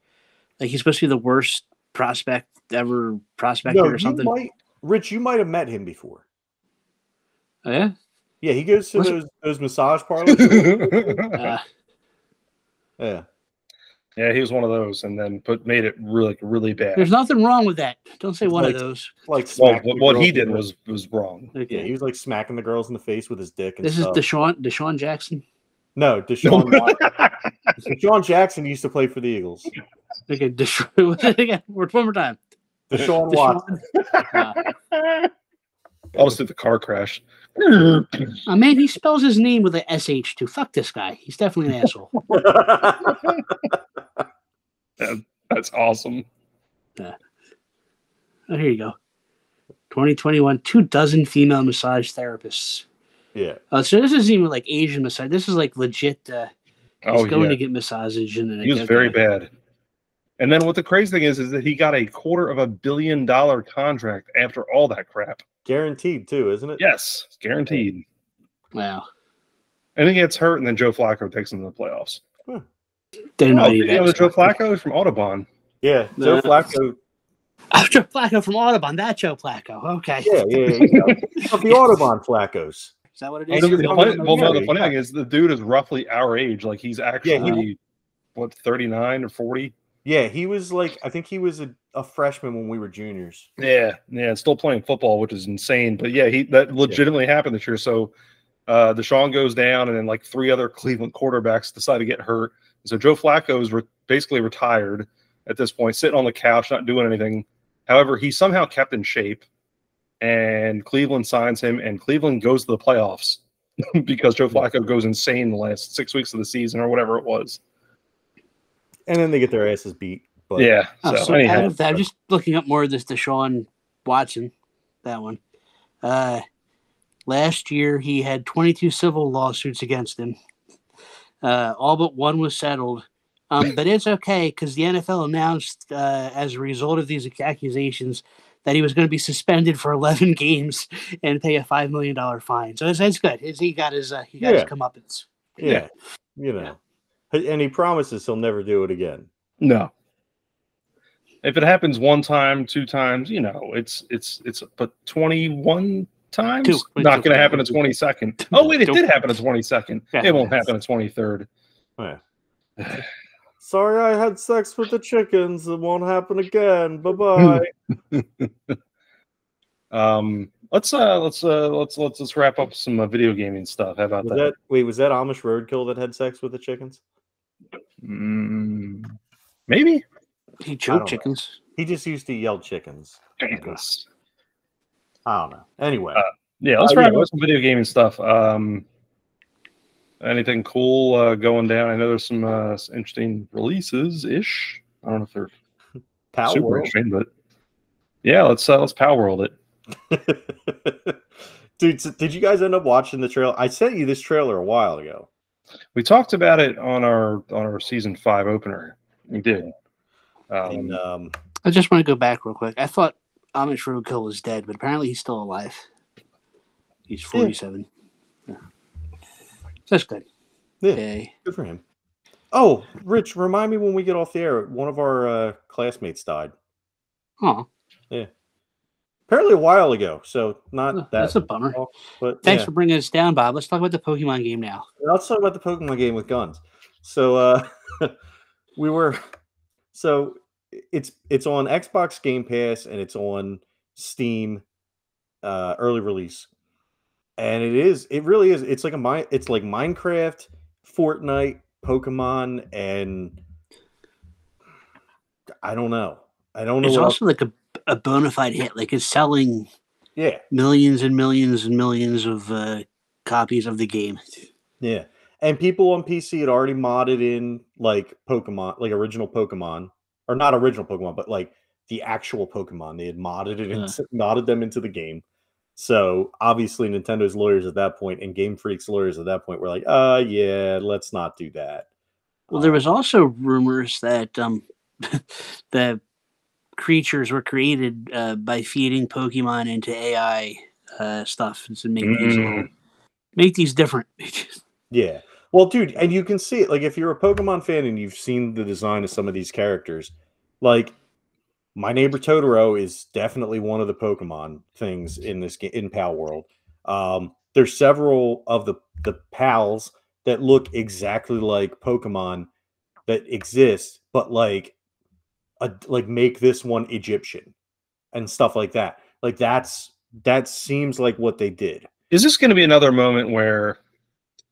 like he's supposed to be the worst prospect ever prospected No, or something? might, Rich, you might have met him before. Oh, yeah? Yeah, he goes to Was it- those those massage parlors. Uh, yeah, yeah, he was one of those, and then put made it really really bad. there's nothing wrong with that. Don't say one Like- of those. like Well, what, what he did was was wrong. Okay. yeah, he was like smacking the girls in the face with his dick. And this is. Deshaun DeSean Jackson. no Deshaun. DeSean Jackson used to play for the Eagles. Okay, Deshaun again. One more time. Deshaun Watson. Deshaun. Uh, I'll just the car crash. Oh, man, he spells his name with a sh too. Fuck this guy. He's definitely an asshole. That's awesome. Oh, here you go. 2021, two dozen female massage therapists. yeah, Uh, so this isn't even like Asian massage. This is like legit. Uh, he's Oh going yeah, to get massages and then he was okay. very bad. And then what the crazy thing is, is that he got a quarter of a billion dollar contract after all that crap. guaranteed too, isn't it? Yes, guaranteed. Wow. And he gets hurt, and then Joe Flacco takes him to the playoffs. Didn't know Oh, any you know Joe. Flacco is from Audubon. Yeah, Joe Nah. Flacco. Oh, Joe Flacco from Audubon. That Joe Flacco. Okay. Yeah, yeah, yeah. Of the Audubon Flaccos. Is that what it is? And the- the funny- well, no, the funny thing is, the dude is roughly our age. Like he's actually he- what thirty nine or forty. Yeah, he was like I think he was a, a freshman when we were juniors. Yeah, yeah, still playing football, which is insane. But yeah, he that legitimately happened this year. So uh Deshaun goes down, and then like three other Cleveland quarterbacks decide to get hurt. So Joe Flacco is re- basically retired at this point, sitting on the couch, not doing anything. However, he somehow kept in shape, and Cleveland signs him, and Cleveland goes to the playoffs because Joe Flacco goes insane the last six weeks of the season or whatever it was. And then they get their asses beat. But yeah. Oh, so, so anyhow, out of that, I'm just looking up more of this Deshaun Watson, that one. Uh, last year, he had 22 civil lawsuits against him. Uh, all but one was settled. Um, but it's okay because the NFL announced uh, as a result of these accusations that he was going to be suspended for 11 games and pay a $5 million fine. So it's, it's good. It's, he got his, uh, he got Yeah. his comeuppance. yeah, you know. And he promises he'll never do it again. No. If it happens one time, two times, you know, it's it's it's but twenty one times Two. not going to happen a twenty second. Oh wait, it Two. did happen a twenty second. Yeah. It won't happen a twenty third. Yeah. Sorry, I had sex with the chickens. It won't happen again. Bye bye. Um, let's uh let's uh let's let's let's wrap up some uh, video gaming stuff. How about was that? that wait? Was that Amish roadkill that had sex with the chickens? Mm, maybe. He don't choked know. chickens. He just used to yell chickens. Jesus. I don't know. Anyway, Uh, Yeah, let's Uh, wrap yeah, up some video gaming stuff. Um, anything cool uh, going down? I know there's some uh, interesting releases ish. I don't know if they're Power super World. interesting, but yeah, let's uh, let's Palworld it. Dude, so did you guys end up watching the trailer? I sent you this trailer a while ago. We talked about it on our on our season five opener. We did. And, Um, um, I just want to go back real quick. I thought Amish Roadkill was dead, but apparently he's still alive. He's 47. Yeah. That's good. Yeah. Okay. good for him. Oh, Rich, remind me when we get off the air. One of our uh, classmates died. Oh, Apparently a while ago. So not that. that's a bummer. long, But Thanks yeah. for bringing us down, Bob. Let's talk about the Pokemon game now. Let's talk about the Pokemon game with guns. So uh we were so it's it's on Xbox Game Pass and it's on Steam uh early release. And it is it really is it's like a mine it's like Minecraft, Fortnite, Pokemon and I don't know. I don't know It's what else- also like a, a bona fide hit. Like it's selling Yeah. millions and millions and millions of uh, copies of the game. Yeah. And people on PC had already modded in like Pokemon, like original Pokemon, or not original Pokemon, but like the actual Pokemon. They had modded it, Yeah. into, modded them into the game. So obviously, Nintendo's lawyers at that point and Game Freak's lawyers at that point were like, "Uh, yeah, let's not do that." Well, there Um, was also rumors that um, the creatures were created uh, by feeding Pokemon into AI uh, stuff to make these little, Mm. make these different. Yeah. Well, dude, and you can see it. Like, if you're a Pokemon fan and you've seen the design of some of these characters, like my neighbor Totoro is definitely one of the Pokemon things in this game in Palworld. Um, there's several of the the pals that look exactly like Pokemon that exist, but like a, like make this one Egyptian and stuff like that. Like that's that seems like what they did. Is this going to be another moment where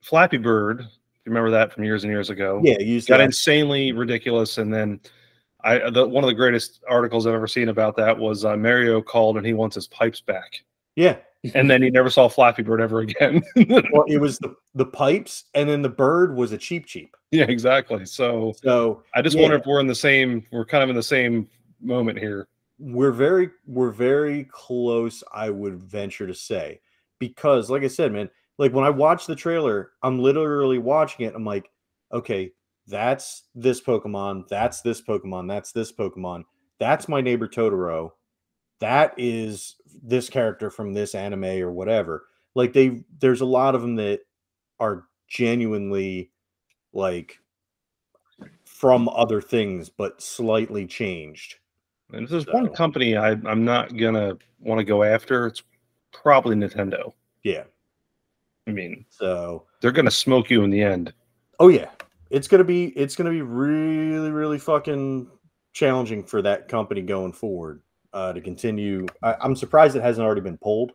Flappy Bird, if you remember that from years and years ago? Yeah, use got that. insanely ridiculous, and then I the, one of the greatest articles I've ever seen about that was uh, Mario called and he wants his pipes back, Yeah. And then he never saw Flappy Bird ever again. Well, it was the, the pipes, and then the bird was a Cheep Cheep. yeah, exactly. So So I just Yeah. wonder if we're in the same, we're kind of in the same moment here. we're very we're very close i would venture to say because like i said man like when i watch the trailer i'm literally watching it i'm like okay that's this pokemon that's this pokemon that's this pokemon that's my neighbor totoro that is this character from this anime or whatever like they there's a lot of them that are genuinely like from other things but slightly changed And if there's one company I, I'm not gonna want to go after, it's probably Nintendo. yeah I mean, so they're gonna smoke you in the end. Oh yeah, it's gonna be it's gonna be really really fucking challenging for that company going forward uh, to continue. I, I'm surprised it hasn't already been pulled,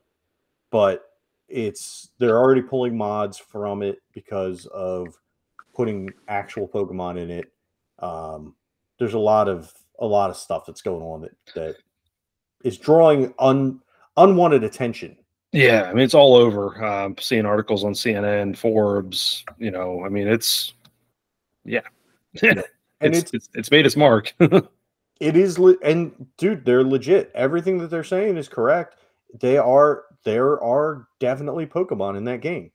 but it's they're already pulling mods from it because of putting actual Pokemon in it. Um, there's a lot of a lot of stuff that's going on that that is drawing un unwanted attention. Yeah, I mean it's all over. Um, seeing articles on CNN, Forbes. You know, I mean it's yeah, And it's, it's it's it's made its mark. It is, le- and dude, they're legit. Everything that they're saying is correct. They are, there are definitely Pokemon in that game.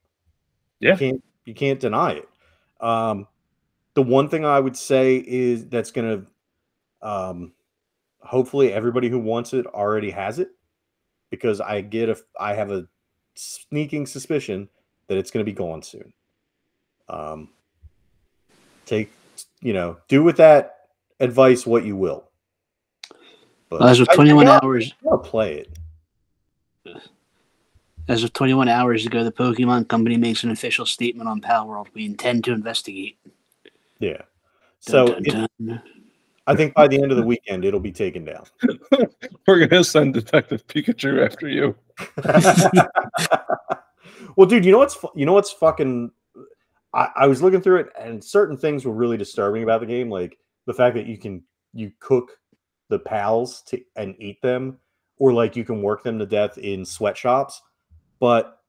Yeah. you can't you can't deny it. Um, the one thing I would say is that's gonna, um, hopefully everybody who wants it already has it, because I get a, I have a sneaking suspicion that it's gonna be gone soon. Um, take, you know, do with that advice what you will. But Well, as of I- I 21 hours, I gotta play it. as of 21 hours ago, the Pokemon Company makes an official statement on Palworld. We intend to investigate. Yeah. So Dun, it- dun, dun. I think by the end of the weekend it'll be taken down. We're gonna send Detective Pikachu after you. well, dude, you know what's you know what's fucking. I, I was looking through it, and certain things were really disturbing about the game, like the fact that you can you cook the pals to and eat them, or like you can work them to death in sweatshops. But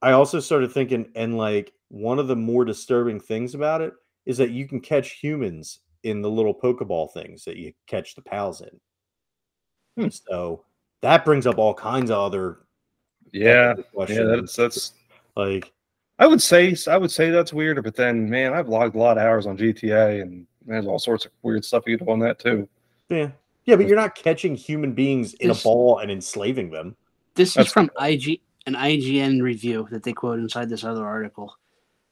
I also started thinking, and like one of the more disturbing things about it is that you can catch humans in the little Pokeball things that you catch the pals in. Hmm. So that brings up all kinds of other Yeah, technical yeah, that's that's. like I would say I would say that's weird, but then man, I've logged a lot of hours on GTA, and there's all sorts of weird stuff you do on that too. yeah, yeah, but you're not catching human beings in a ball and enslaving them. This is That's from IG an IGN review that they quote inside this other article.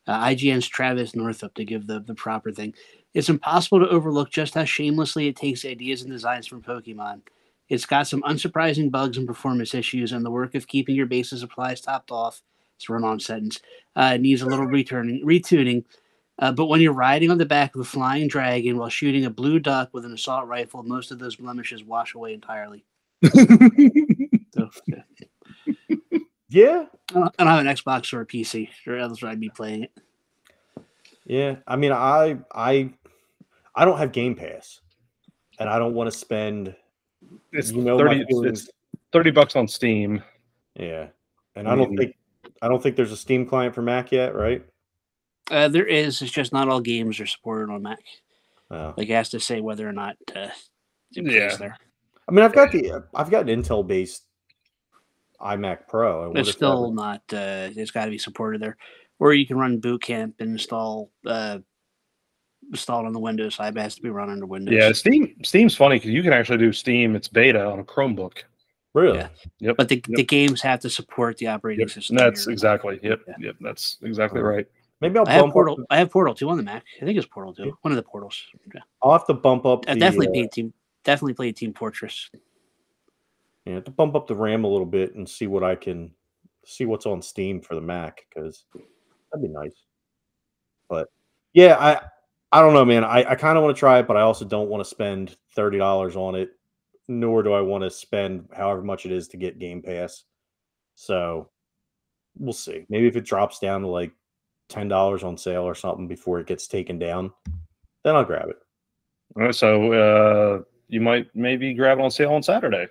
Uh, IGN's Travis Northup to give the, the proper thing. It's impossible to overlook just how shamelessly it takes ideas and designs from Pokemon. It's got some unsurprising bugs and performance issues, and the work of keeping your base supplies topped off. It's a run-on sentence. Uh, needs a little returning, retuning. Uh, but when you're riding on the back of a flying dragon while shooting a blue duck with an assault rifle, most of those blemishes wash away entirely. So, yeah. Yeah, I don't, I don't have an Xbox or a PC, or else I'd be playing it. yeah. I mean, I, I, I don't have Game Pass, and I don't want to spend. It's You know thirty. It's, thirty bucks on Steam. Yeah, and I don't Mm. think, I don't think there's a Steam client for Mac yet, right? Uh, there is. It's just not all games are supported on Mac. Oh. Like it has to say whether or not uh, it Yeah. there. I mean, I've got the, I've got an Intel based iMac Pro. I It's if that still not. Uh, it's got to be supported there, or you can run Boot Camp and install uh, install on the Windows side, but it has to be run under Windows. Yeah, Steam. Steam's funny because you can actually do Steam. It's beta on a Chromebook. really. Yeah. Yep. but the, Yep. the games have to support the operating Yep. system. That's you're- exactly. Yep. Yeah. Yep. That's exactly right. Maybe I'll I have Portal. up. I have Portal two on the Mac. I think it's Portal two. One of the portals. Yeah. I'll have to bump up. I the, definitely uh, played team. Definitely played Team Fortress. Yeah, have to bump up the RAM a little bit and see what I can see what's on Steam for the Mac because that'd be nice. But yeah, I I don't know, man. I, I kind of want to try it, but I also don't want to spend thirty dollars on it, nor do I want to spend however much it is to get Game Pass. So we'll see. Maybe if it drops down to like ten dollars on sale or something before it gets taken down, then I'll grab it. All right, so uh, you might maybe grab it on sale on Saturday.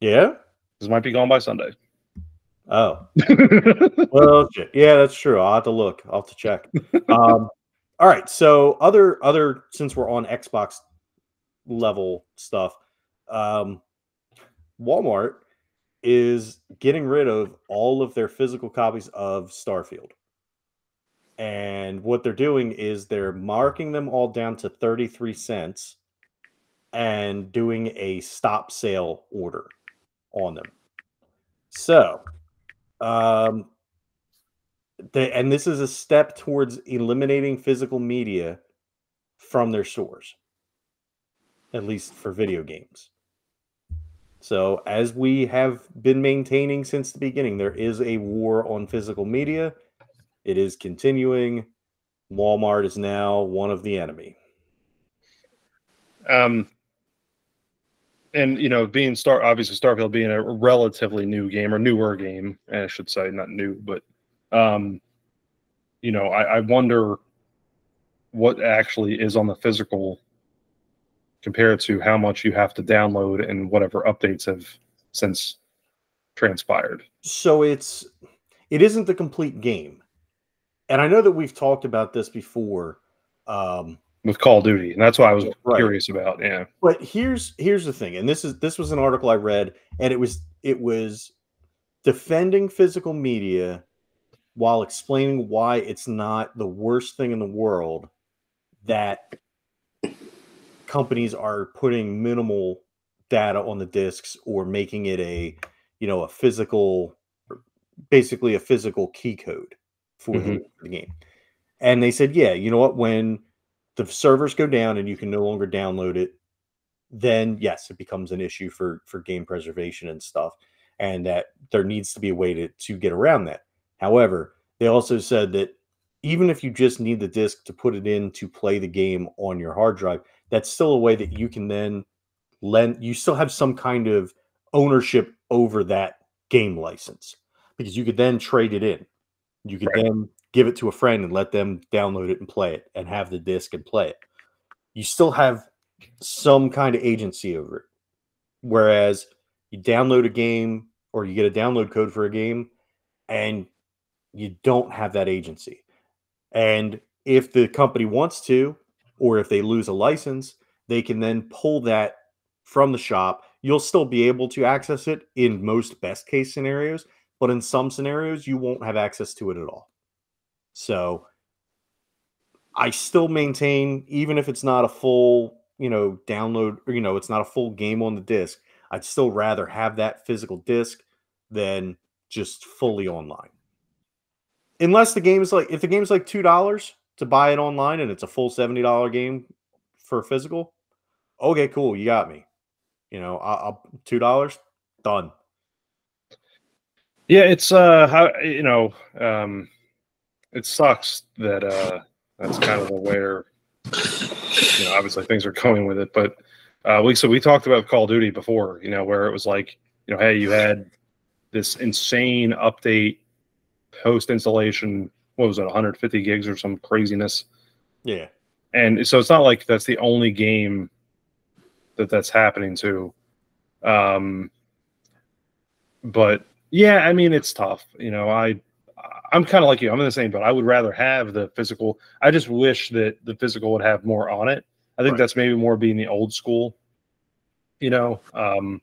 Yeah. This might be gone by Sunday. Oh. well, shit. yeah, that's true. I'll have to look. I'll have to check. Um, all right. So other other since we're on Xbox level stuff, um, Walmart is getting rid of all of their physical copies of Starfield. And what they're doing is they're marking them all down to 33 cents and doing a stop sale order on them. So, um, they, and this is a step towards eliminating physical media from their stores, at least for video games. So, as we have been maintaining since the beginning, there is a war on physical media. It is continuing. Walmart is now one of the enemy. um, and you know, being Star, obviously Starfield being a relatively new game or newer game, I should say, not new, but um, you know, I, I wonder what actually is on the physical compared to how much you have to download and whatever updates have since transpired. so it's it isn't the complete game and i know that we've talked about this before um with Call of Duty, and that's why I was Right. curious about. Yeah, but here's here's the thing and this is this was an article i read and it was it was defending physical media while explaining why it's not the worst thing in the world that companies are putting minimal data on the discs or making it a you know a physical basically a physical key code for the, mm-hmm. for the game. And they said yeah you know what? When the servers go down and you can no longer download it then yes it becomes an issue for for game preservation and stuff and that there needs to be a way to to get around that. However they also said that even if you just need the disk to put it in to play the game on your hard drive that's still a way that you can then lend you still have some kind of ownership over that game license because you could then trade it in you could Right. then give it to a friend and let them download it and play it and have the disc and play it. You still have some kind of agency over it. Whereas you download a game or you get a download code for a game and you don't have that agency. And if the company wants to or if they lose a license they can then pull that from the shop. You'll still be able to access it in most best case scenarios but in some scenarios you won't have access to it at all. So i still maintain even if it's not a full you know download or you know it's not a full game on the disc i'd still rather have that physical disc than just fully online. Unless the game is like if the game's like two dollars to buy it online and it's a full $70 game for physical okay cool you got me. You know I- i'll two dollars done yeah, it's uh, how you know, um, it sucks that uh, that's kind of where you know, obviously things are going with it, but uh, we so we talked about Call of Duty before, you know, where it was like, you know, hey, you had this insane update post installation. What was it, 150 gigs or some craziness? yeah and so it's not like that's the only game that that's happening to um but yeah i mean it's tough you know i i'm kind of like you i'm in the same but i would rather have the physical i just wish that the physical would have more on it i think Right. that's maybe more being the old school you know um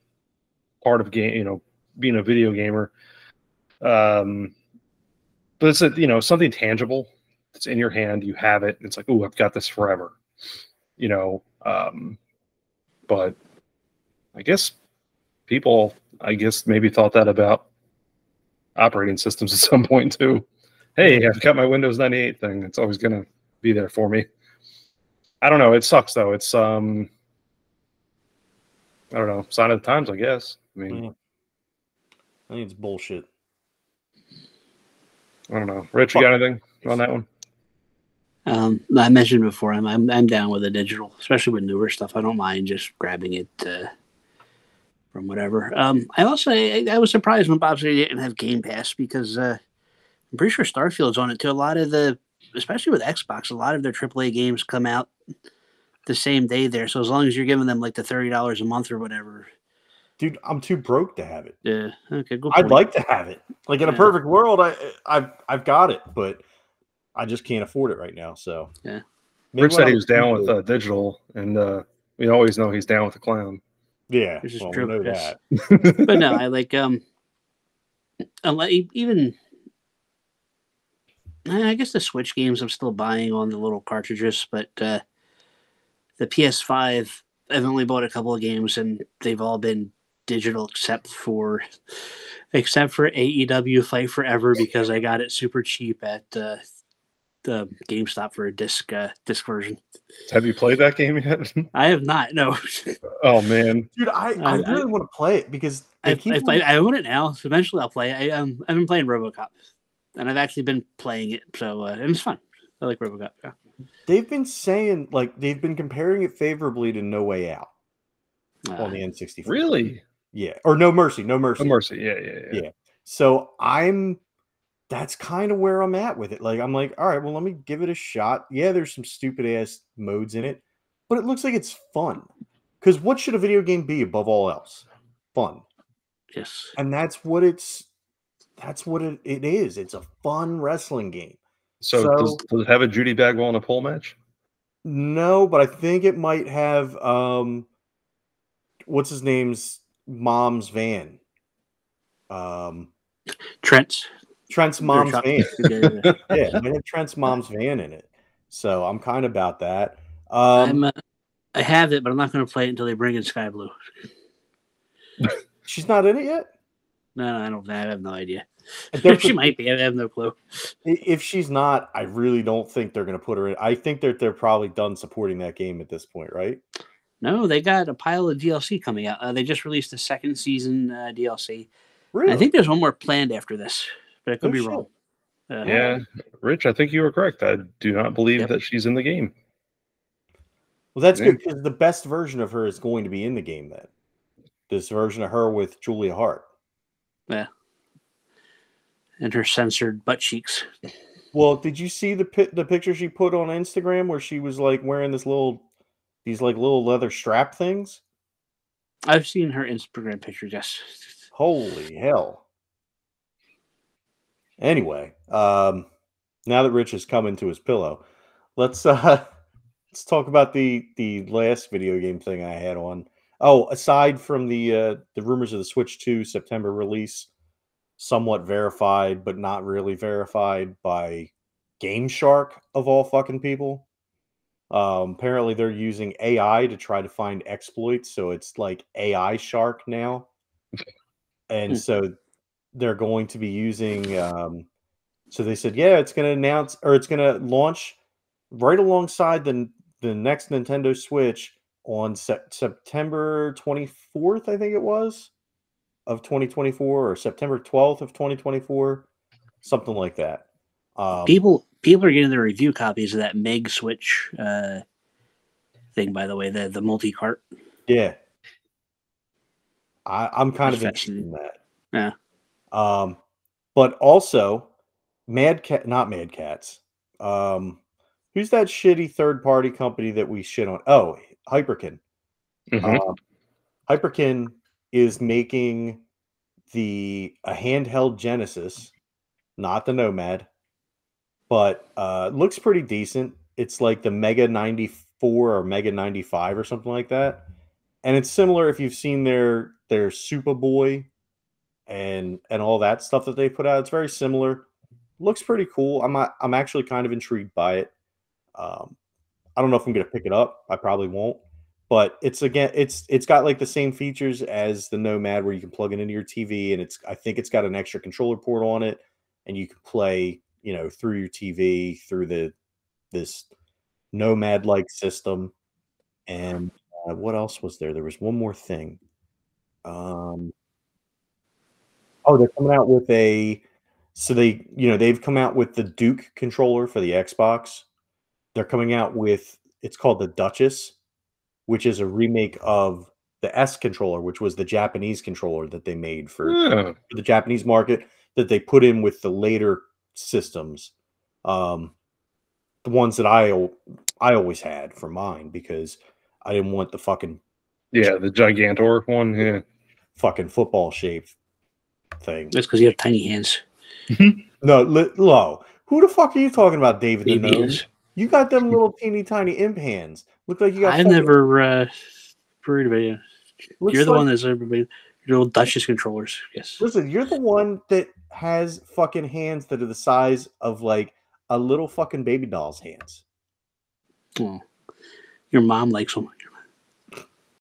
part of game you know being a video gamer um but it's a, you know something tangible it's in your hand you have it it's like oh i've got this forever you know um but i guess people i guess maybe thought that about operating systems at some point too hey, I've got my Windows 98 thing. It's always gonna be there for me. I don't know. It sucks though. It's um, I don't know. Sign of the times, I guess. I mean, Yeah. I think it's bullshit. I don't know. Rich, you got anything on that one? Um, I mentioned before, I'm, I'm I'm down with the digital, especially with newer stuff. I don't mind just grabbing it uh, from whatever. Um, I also I, I was surprised when Bob said he didn't have Game Pass because uh, I'm pretty sure Starfield's on it too. A lot of the, especially with Xbox, a lot of their AAA games come out the same day there. So as long as you're giving them like the thirty dollars a month or whatever, Dude, I'm too broke to have it. uh, okay, go. I'd like to have it. Like in a perfect world, I I've I've got it, but I just can't afford it right now. So Yeah. Maybe Rich said I'm he was down with uh, digital, and uh, we always know he's down with the clown. Yeah. This is well, we true, know that. but no, I like um, unless even. I guess the Switch games I'm still buying on the little cartridges, but uh, the PS5 I've only bought a couple of games and they've all been digital except for except for AEW Fight Forever because I got it super cheap at uh, the GameStop for a disc uh, disc version. Have you played that game yet? I have not. No, oh man, Dude, I, I, I- really want to play it because I, I, on- play, I own it now. So eventually I'll play. it. I um I've been playing RoboCop, and I've actually been playing it. So uh, and it's fun. I like RoboCop. Yeah. they've been saying like they've been comparing it favorably to No Way Out Uh, on the N64. really? Yeah. Or No Mercy. No Mercy. No mercy. Yeah, yeah, yeah. Yeah. So I'm that's kind of where I'm at with it. Like I'm like, all right, well, let me give it a shot. Yeah, there's some stupid ass modes in it, but it looks like it's fun. Because what should a video game be above all else? Fun. yes. And that's what it's that's what it, it is. It's a fun wrestling game. So, does, So- does it have a Judy Bagwell in a pole match? No, but I think it might have um what's his name's mom's van. Um Trent. Trent's mom's van. Yeah, it might have Trent's mom's van in it. So I'm kind of about that. Um, I'm. Uh, I have it, but I'm not going to play it until they bring in Skye Blue. she's not in it yet. No, no, I don't. I have no idea. I she might be. I have no clue. If she's not, I really don't think they're going to put her in. I think that they're probably done supporting that game at this point, right? No, they got a pile of DLC coming out. Uh, they just released the second season uh, DLC. Really? I think there's one more planned after this, but I could No be shit. wrong. Uh, Yeah, Rich, I think you were correct. I do not believe Yep. that she's in the game. Well, that's Yeah. good because the best version of her is going to be in the game. Then this version of her with Julia Hart. Yeah. And her censored butt cheeks. Well, did you see the pi- the picture she put on Instagram where she was like wearing this little these like little leather strap things? I've seen her Instagram pictures. Yes. Holy hell. Anyway, um now that Rich has come into his pillow, let's uh let's talk about the the last video game thing I had on. Oh, aside from the uh the rumors of the Switch 2 September release, somewhat verified but not really verified by Game Shark of all fucking people. Um, apparently they're using AI to try to find exploits, so it's like AI Shark now and so they're going to be using um so they said yeah it's going to announce or it's going to launch right alongside the the next Nintendo Switch on Sep- September 24th I think it was of 2024 or September 12th of 2024 something like that um people people are getting their review copies of that Mig Switch uh, thing. By the way, the the multi cart. Yeah. I, I'm kind of interested in that. Yeah. Um, but also, Mad Cat, not Mad Catz. Um, who's that shitty third party company that we shit on? Oh, Hyperkin. Mhm. Um, Hyperkin is making the a handheld Genesis, not the Nomad, but uh, looks pretty decent. It's like the Mega 94 or Mega 95 or something like that. And it's similar if you've seen their their SupaBoy and and all that stuff that they put out. It's very similar. Looks pretty cool. I'm I'm actually kind of intrigued by it. Um, I don't know if I'm gonna pick it up. I probably won't but it's again it's it's got like the same features as the nomad where you can plug it into your tv and it's i think it's got an extra controller port on it and you can play you know, through your TV, through the this nomad like system. And uh, what else was there? There was one more thing. Um, oh, they're coming out with a so they, you know, they've come out with the Duke controller for the Xbox. They're coming out with it's called the Duchess, which is a remake of the S controller, which was the Japanese controller that they made for, Yeah. for the Japanese market that they put in with the later systems. Um, the ones that I I always had for mine because I didn't want the fucking Yeah, the Gigantor one. Yeah. fucking football shape thing. That's because you have tiny hands. No, li- low. Who the fuck are you talking about, David? the You got them little teeny tiny imp hands. Look like you got. I never uh, worried about you. looks You're the like- one that's everybody. Your little Duchess controllers. Yes. Listen, you're the one that has fucking hands that are the size of like a little fucking baby doll's hands. Oh. Your mom likes them.